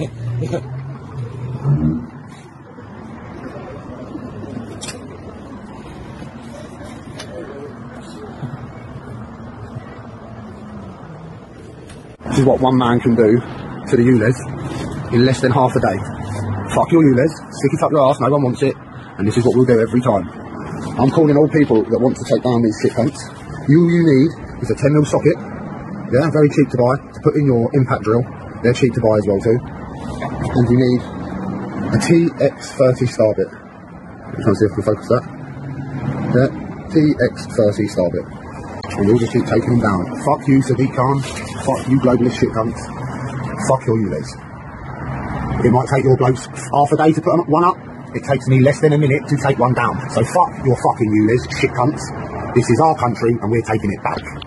This is what one man can do to the ULEZ in less than half a day. Fuck your ULEZ, stick it up your ass, no one wants it, and this is what we'll do every time. I'm calling all people that want to take down these shit cunts. You, you need is a 10mm socket, yeah, very cheap to buy, to put in your impact drill. They're cheap to buy as well too. And you need a TX30 star bit. Trying to see if we focus that. Yeah, TX30 star bit. And we'll just keep taking them down. Fuck you, Sadiq Khan. Fuck you, globalist shit cunts. Fuck your ULEZ. It might take your blokes half a day to put one up. It takes me less than a minute to take one down. So fuck your fucking ULEZ, shit cunts. This is our country and we're taking it back.